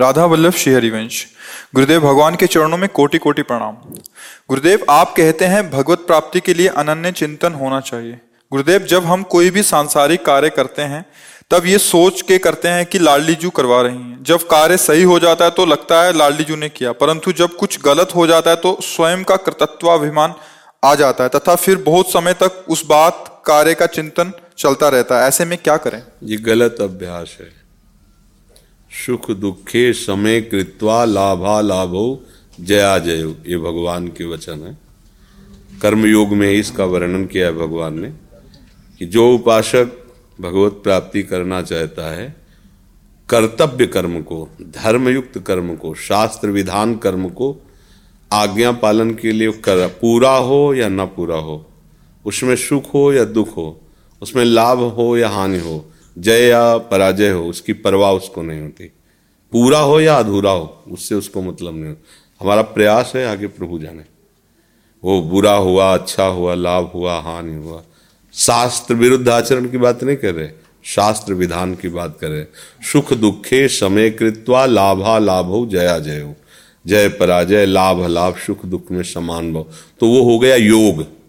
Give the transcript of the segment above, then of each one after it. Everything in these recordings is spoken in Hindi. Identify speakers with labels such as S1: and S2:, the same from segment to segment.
S1: राधा वल्लभ श्री हरिवंश गुरुदेव भगवान के चरणों में कोटि कोटि प्रणाम। गुरुदेव, आप कहते हैं भगवत प्राप्ति के लिए अनन्य चिंतन होना चाहिए। गुरुदेव, जब हम कोई भी सांसारिक कार्य करते हैं, तब ये सोच के करते हैं कि लाडली जू करवा रही हैं। जब कार्य सही हो जाता है तो लगता है लाडली जू ने किया, परंतु जब कुछ गलत हो जाता है तो स्वयं का कृतत्वाभिमान आ जाता है, तथा फिर बहुत समय तक उस बात कार्य का चिंतन चलता रहता है। ऐसे में क्या करें?
S2: ये गलत अभ्यास है। सुख दुखे समय कृत्वा लाभा लाभो जया जय ये भगवान के वचन है। कर्मयोग में ही इसका वर्णन किया है भगवान ने कि जो उपासक भगवत प्राप्ति करना चाहता है, कर्तव्य कर्म को, धर्मयुक्त कर्म को, शास्त्र विधान कर्म को, आज्ञा पालन के लिए कर, पूरा हो या न पूरा हो, उसमें सुख हो या दुख हो, उसमें लाभ हो या हानि हो जय या पराजय हो, उसकी परवाह उसको नहीं होती। पूरा हो या अधूरा हो, उससे उसको मतलब नहीं हमारा प्रयास है आगे प्रभु जाने। वो बुरा हुआ अच्छा हुआ, लाभ हुआ, हानि हुआ। शास्त्र विरुद्ध आचरण की बात नहीं कर रहे, शास्त्र विधान की बात कर रहे। सुख दुखे समय कृत्वा लाभा लाभ हो जया जय हो। जय पराजय, लाभ लाभ, सुख दुख में समान भाव। तो वो हो गया योग।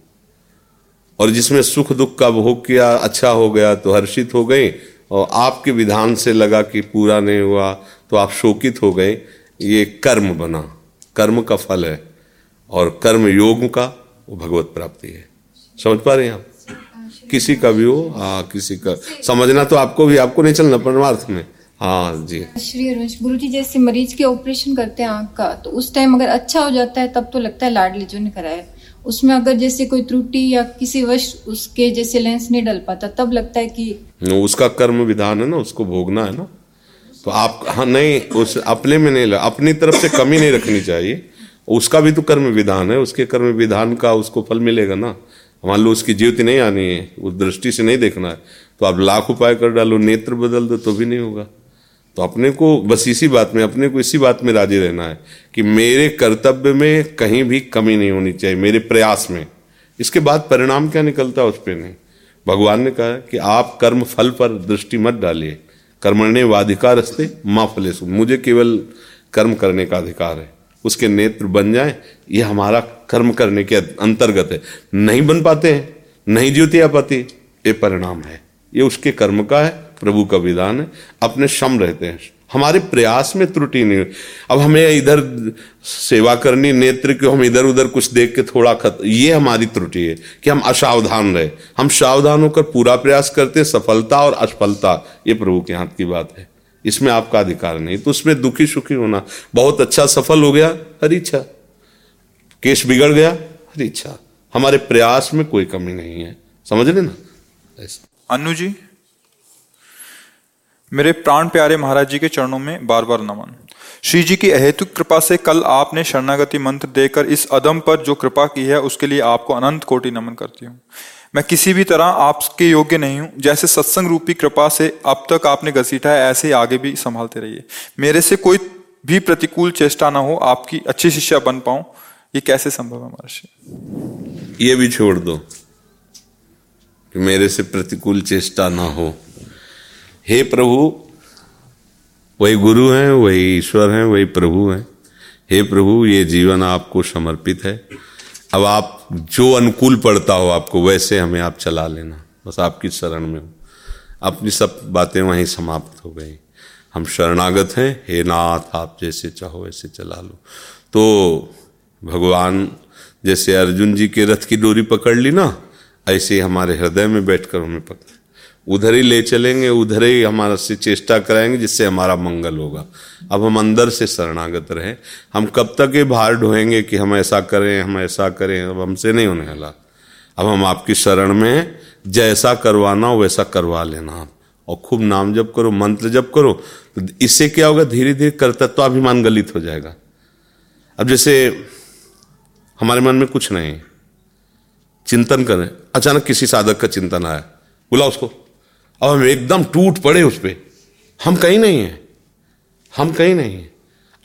S2: और जिसमें सुख दुख का भोग किया अच्छा हो गया तो हर्षित हो गए और आपके विधान से लगा कि पूरा नहीं हुआ तो आप शोकित हो गए। ये कर्म बना, कर्म का फल है और कर्म योग का वो भगवत प्राप्ति है। समझ पा रहे हैं आप? किसी का भी हो हाँ किसी का। समझना तो आपको भी, आपको नहीं चलना परमार्थ में। हाँ जी।
S3: श्री हरवंश गुरु जी जैसे मरीज़ के ऑपरेशन करते हैं आँख का तो उस टाइम अगर अच्छा हो जाता है, तब तो लगता है लाडली जो ने कराया। उसमें अगर जैसे कोई त्रुटि या किसी वश उसके जैसे लेंस नहीं डल पाता, तब लगता है कि
S2: उसका कर्म विधान है ना, उसको भोगना है ना। तो आप हाँ नहीं, उस, अपने में नहीं अपनी तरफ़ से कमी नहीं रखनी चाहिए। उसका भी तो कर्म विधान है, उसके कर्म विधान का उसको फल मिलेगा ना। मान लो उसकी जीवती नहीं आनी है, उस दृष्टि से नहीं देखना है तो आप लाख उपाय कर डालो, नेत्र बदल दो तो भी नहीं होगा। तो अपने को बस इसी बात में, अपने को इसी बात में राज़ी रहना है कि मेरे कर्तव्य में कहीं भी कमी नहीं होनी चाहिए, मेरे प्रयास में। इसके बाद परिणाम क्या निकलता है उस पर नहीं। भगवान ने कहा कि आप कर्म फल पर दृष्टि मत डालिए। कर्मण्य वाधिकार रस्ते माँ फले मुझे केवल कर्म करने का अधिकार है। उसके नेत्र बन जाए ये हमारा कर्म करने के अंतर्गत है। नहीं बन पाते हैं, नहीं ज्योति पाती, ये परिणाम है। ये उसके कर्म का है प्रभु का विधान है, अपने शम रहते हैं। हमारे प्रयास में त्रुटि नहीं। अब हमें इधर सेवा करनी, नेत्र को, हम इधर उधर कुछ देख के थोड़ा खत, ये हमारी त्रुटि है कि हम असावधान रहे। हम सावधान होकर पूरा प्रयास करते सफलता और असफलता, ये प्रभु के हाथ की बात है। इसमें आपका अधिकार नहीं। तो उसमें दुखी सुखी होना। बहुत अच्छा सफल हो गया, हरी इच्छा। केस बिगड़ गया, हरी इच्छा। हमारे प्रयास में कोई कमी नहीं है। समझ रहे ना?
S1: अनु जी? मेरे प्राण प्यारे महाराज जी के चरणों में बार बार नमन। श्री जी की अहेतुक कृपा से कल आपने शरणागति मंत्र देकर इस अदम पर जो कृपा की है, उसके लिए आपको अनंत कोटि नमन करती हूँ। मैं किसी भी तरह आपके योग्य नहीं हूँ, जैसे सत्संग रूपी कृपा से अब तक आपने घसीटा है, ऐसे ही आगे भी संभालते रहिए। मेरे से कोई भी प्रतिकूल चेष्टा ना हो, आपकी अच्छी शिष्या बन पाऊँ, ये कैसे संभव है महर्षि
S2: ये भी छोड़ दो कि मेरे से प्रतिकूल चेष्टा ना हो। हे प्रभु, वही गुरु हैं, वही ईश्वर हैं, वही प्रभु हैं। हे प्रभु, ये जीवन आपको समर्पित है। अब आप जो अनुकूल पड़ता हो आपको, वैसे हमें आप चला लेना। बस आपकी शरण में हो। अपनी सब बातें वहीं समाप्त हो गई। हम शरणागत हैं। हे नाथ, आप जैसे चाहो वैसे चला लो। तो भगवान, जैसे अर्जुन जी के रथ की डोरी पकड़ ली ना, ऐसे हमारे हृदय में बैठकर हमें पकड़ उधर ही ले चलेंगे, उधर ही हमारा से चेष्टा कराएँगे, जिससे हमारा मंगल होगा। अब हम अंदर से शरणागत रहें। हम कब तक ये भार ढोएँगे कि हम ऐसा करें, हम ऐसा करें, अब हमसे नहीं होने वाला। अब हम आपकी शरण में जैसा करवाना हो वैसा करवा लेना आप। और खूब नाम जप करो, मंत्र जप करो तो इससे क्या होगा? धीरे धीरे कर्तत्वाभिमान गलित हो जाएगा। अब जैसे हमारे मन में कुछ नहीं, चिंतन करें। अचानक किसी साधक का चिंतन आया। बुला उसको। अब हम एकदम टूट पड़े उस पर हम कहीं नहीं हैं। हम कहीं नहीं हैं।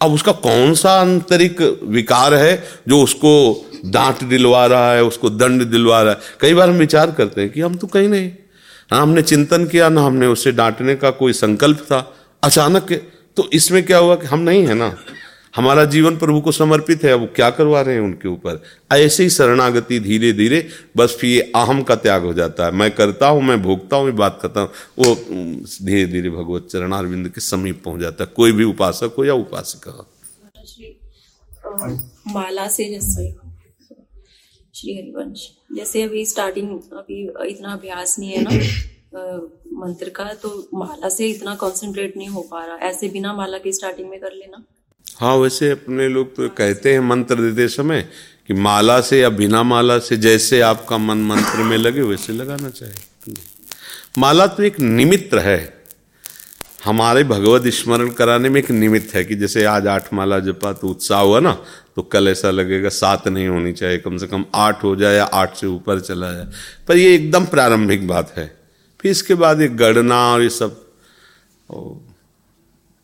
S2: अब उसका कौन सा आंतरिक विकार है जो उसको डांट दिलवा रहा है, उसको दंड दिलवा रहा है? कई बार हम विचार करते हैं कि हम तो कहीं नहीं। ना हमने चिंतन किया, ना हमने उससे डांटने का कोई संकल्प था। अचानक तो इसमें क्या हुआ कि हम नहीं है ना? हमारा जीवन प्रभु को समर्पित है वो क्या करवा रहे हैं उनके ऊपर? ऐसे ही शरणागति धीरे धीरे बस फिर ये अहम का त्याग हो जाता है। मैं करता हूँ, मैं भोगता हूँ बात करता हूँ वो धीरे धीरे भगवत चरणारविंद के समीप पहुँच जाता है। कोई भी उपासक हो या उपासिका
S4: माला से जैसे, श्री जैसे अभी स्टार्टिंग अभी इतना अभ्यास नहीं है ना मंत्र का तो माला से इतना कंसंट्रेट नहीं हो पा रहा। ऐसे बिना माला के स्टार्टिंग में कर लेना।
S2: हाँ वैसे अपने लोग तो कहते हैं मंत्र देते समय कि माला से या बिना माला से जैसे आपका मन मंत्र में लगे, वैसे लगाना चाहिए। माला तो एक निमित्त है। हमारे भगवत स्मरण कराने में एक निमित्त है कि जैसे आज आठ माला जपा तो उत्साह हुआ ना तो कल ऐसा लगेगा सात नहीं होनी चाहिए, कम से कम आठ हो जाए या आठ से ऊपर चला जाए। पर ये एकदम प्रारंभिक बात है। फिर इसके बाद ये गणना और ये सब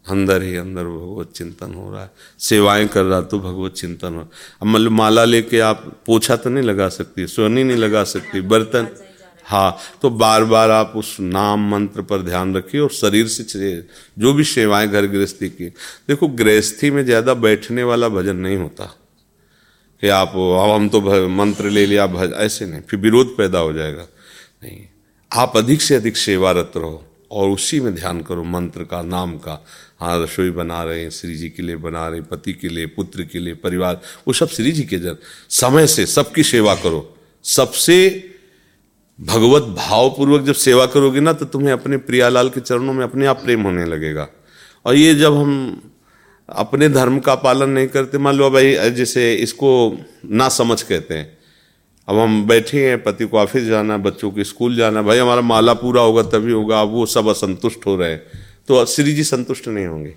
S2: अंदर ही अंदर भगवत चिंतन हो रहा है। सेवाएँ कर रहा तो भगवत चिंतन हो। अब मतलब माला लेके आप पोछा तो नहीं लगा सकती, सोनी नहीं लगा सकती, बर्तन। हाँ तो बार बार आप उस नाम मंत्र पर ध्यान रखिए और शरीर से जो भी सेवाएँ घर गृहस्थी की। देखो, गृहस्थी में ज़्यादा बैठने वाला भजन नहीं होता। कि आप, अब हम तो मंत्र ले लिया, भज, ऐसे नहीं, फिर विरोध पैदा हो जाएगा। नहीं, आप अधिक से अधिक सेवारत रहो और उसी में ध्यान करो, मंत्र का, नाम का। हाँ रसोई बना रहे हैं श्री जी के लिए बना रहे पति के लिए, पुत्र के लिए, परिवार, वो सब श्री जी के जन। समय से सबकी सेवा करो। सबसे भगवत, भावपूर्वक जब सेवा करोगे ना तो तुम्हें अपने प्रियालाल के चरणों में अपने आप प्रेम होने लगेगा। और ये जब हम अपने धर्म का पालन नहीं करते, मान लो भाई जैसे इसको ना समझ कहते हैं। अब हम बैठे हैं, पति को ऑफ़िस जाना, बच्चों के स्कूल जाना, भाई हमारा माला पूरा होगा, तभी होगा, अब वो सब असंतुष्ट हो रहे हैं। तो श्री जी संतुष्ट नहीं होंगे।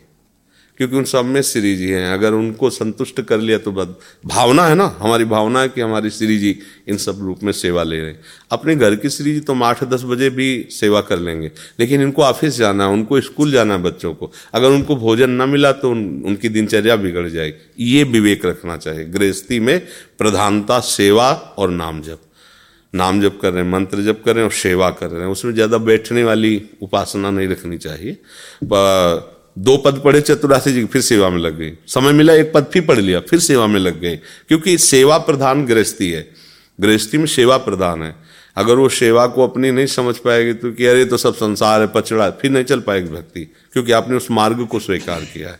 S2: क्योंकि उन सब में श्री जी हैं। अगर उनको संतुष्ट कर लिया तो भावना है ना? हमारी भावना है कि हमारी श्री जी इन सब रूप में सेवा ले रहे हैं। अपने घर की श्री जी तो आठ दस बजे भी सेवा कर लेंगे। लेकिन इनको ऑफ़िस जाना उनको स्कूल जाना बच्चों को। अगर उनको भोजन न मिला तो उन, उनकी दिनचर्या बिगड़ जाएगी। ये विवेक रखना चाहिए। गृहस्थी में प्रधानता सेवा और नाम जप। नाम जप कर रहे हैं, मंत्र जप कर रहे हैं और सेवा कर रहे हैं। उसमें ज़्यादा बैठने वाली उपासना नहीं रखनी चाहिए। दो पद पढ़े, चतुरासी जी फिर सेवा में लग गई। समय मिला, एक पद फिर पढ़ लिया, फिर सेवा में लग गए क्योंकि सेवा प्रधान गृहस्थी है। गृहस्थी में सेवा प्रधान है। अगर वो सेवा को अपनी नहीं समझ पाएगी तो कि अरे तो सब संसार है पचड़ा फिर नहीं चल पाएगी भक्ति, क्योंकि आपने उस मार्ग को स्वीकार किया है।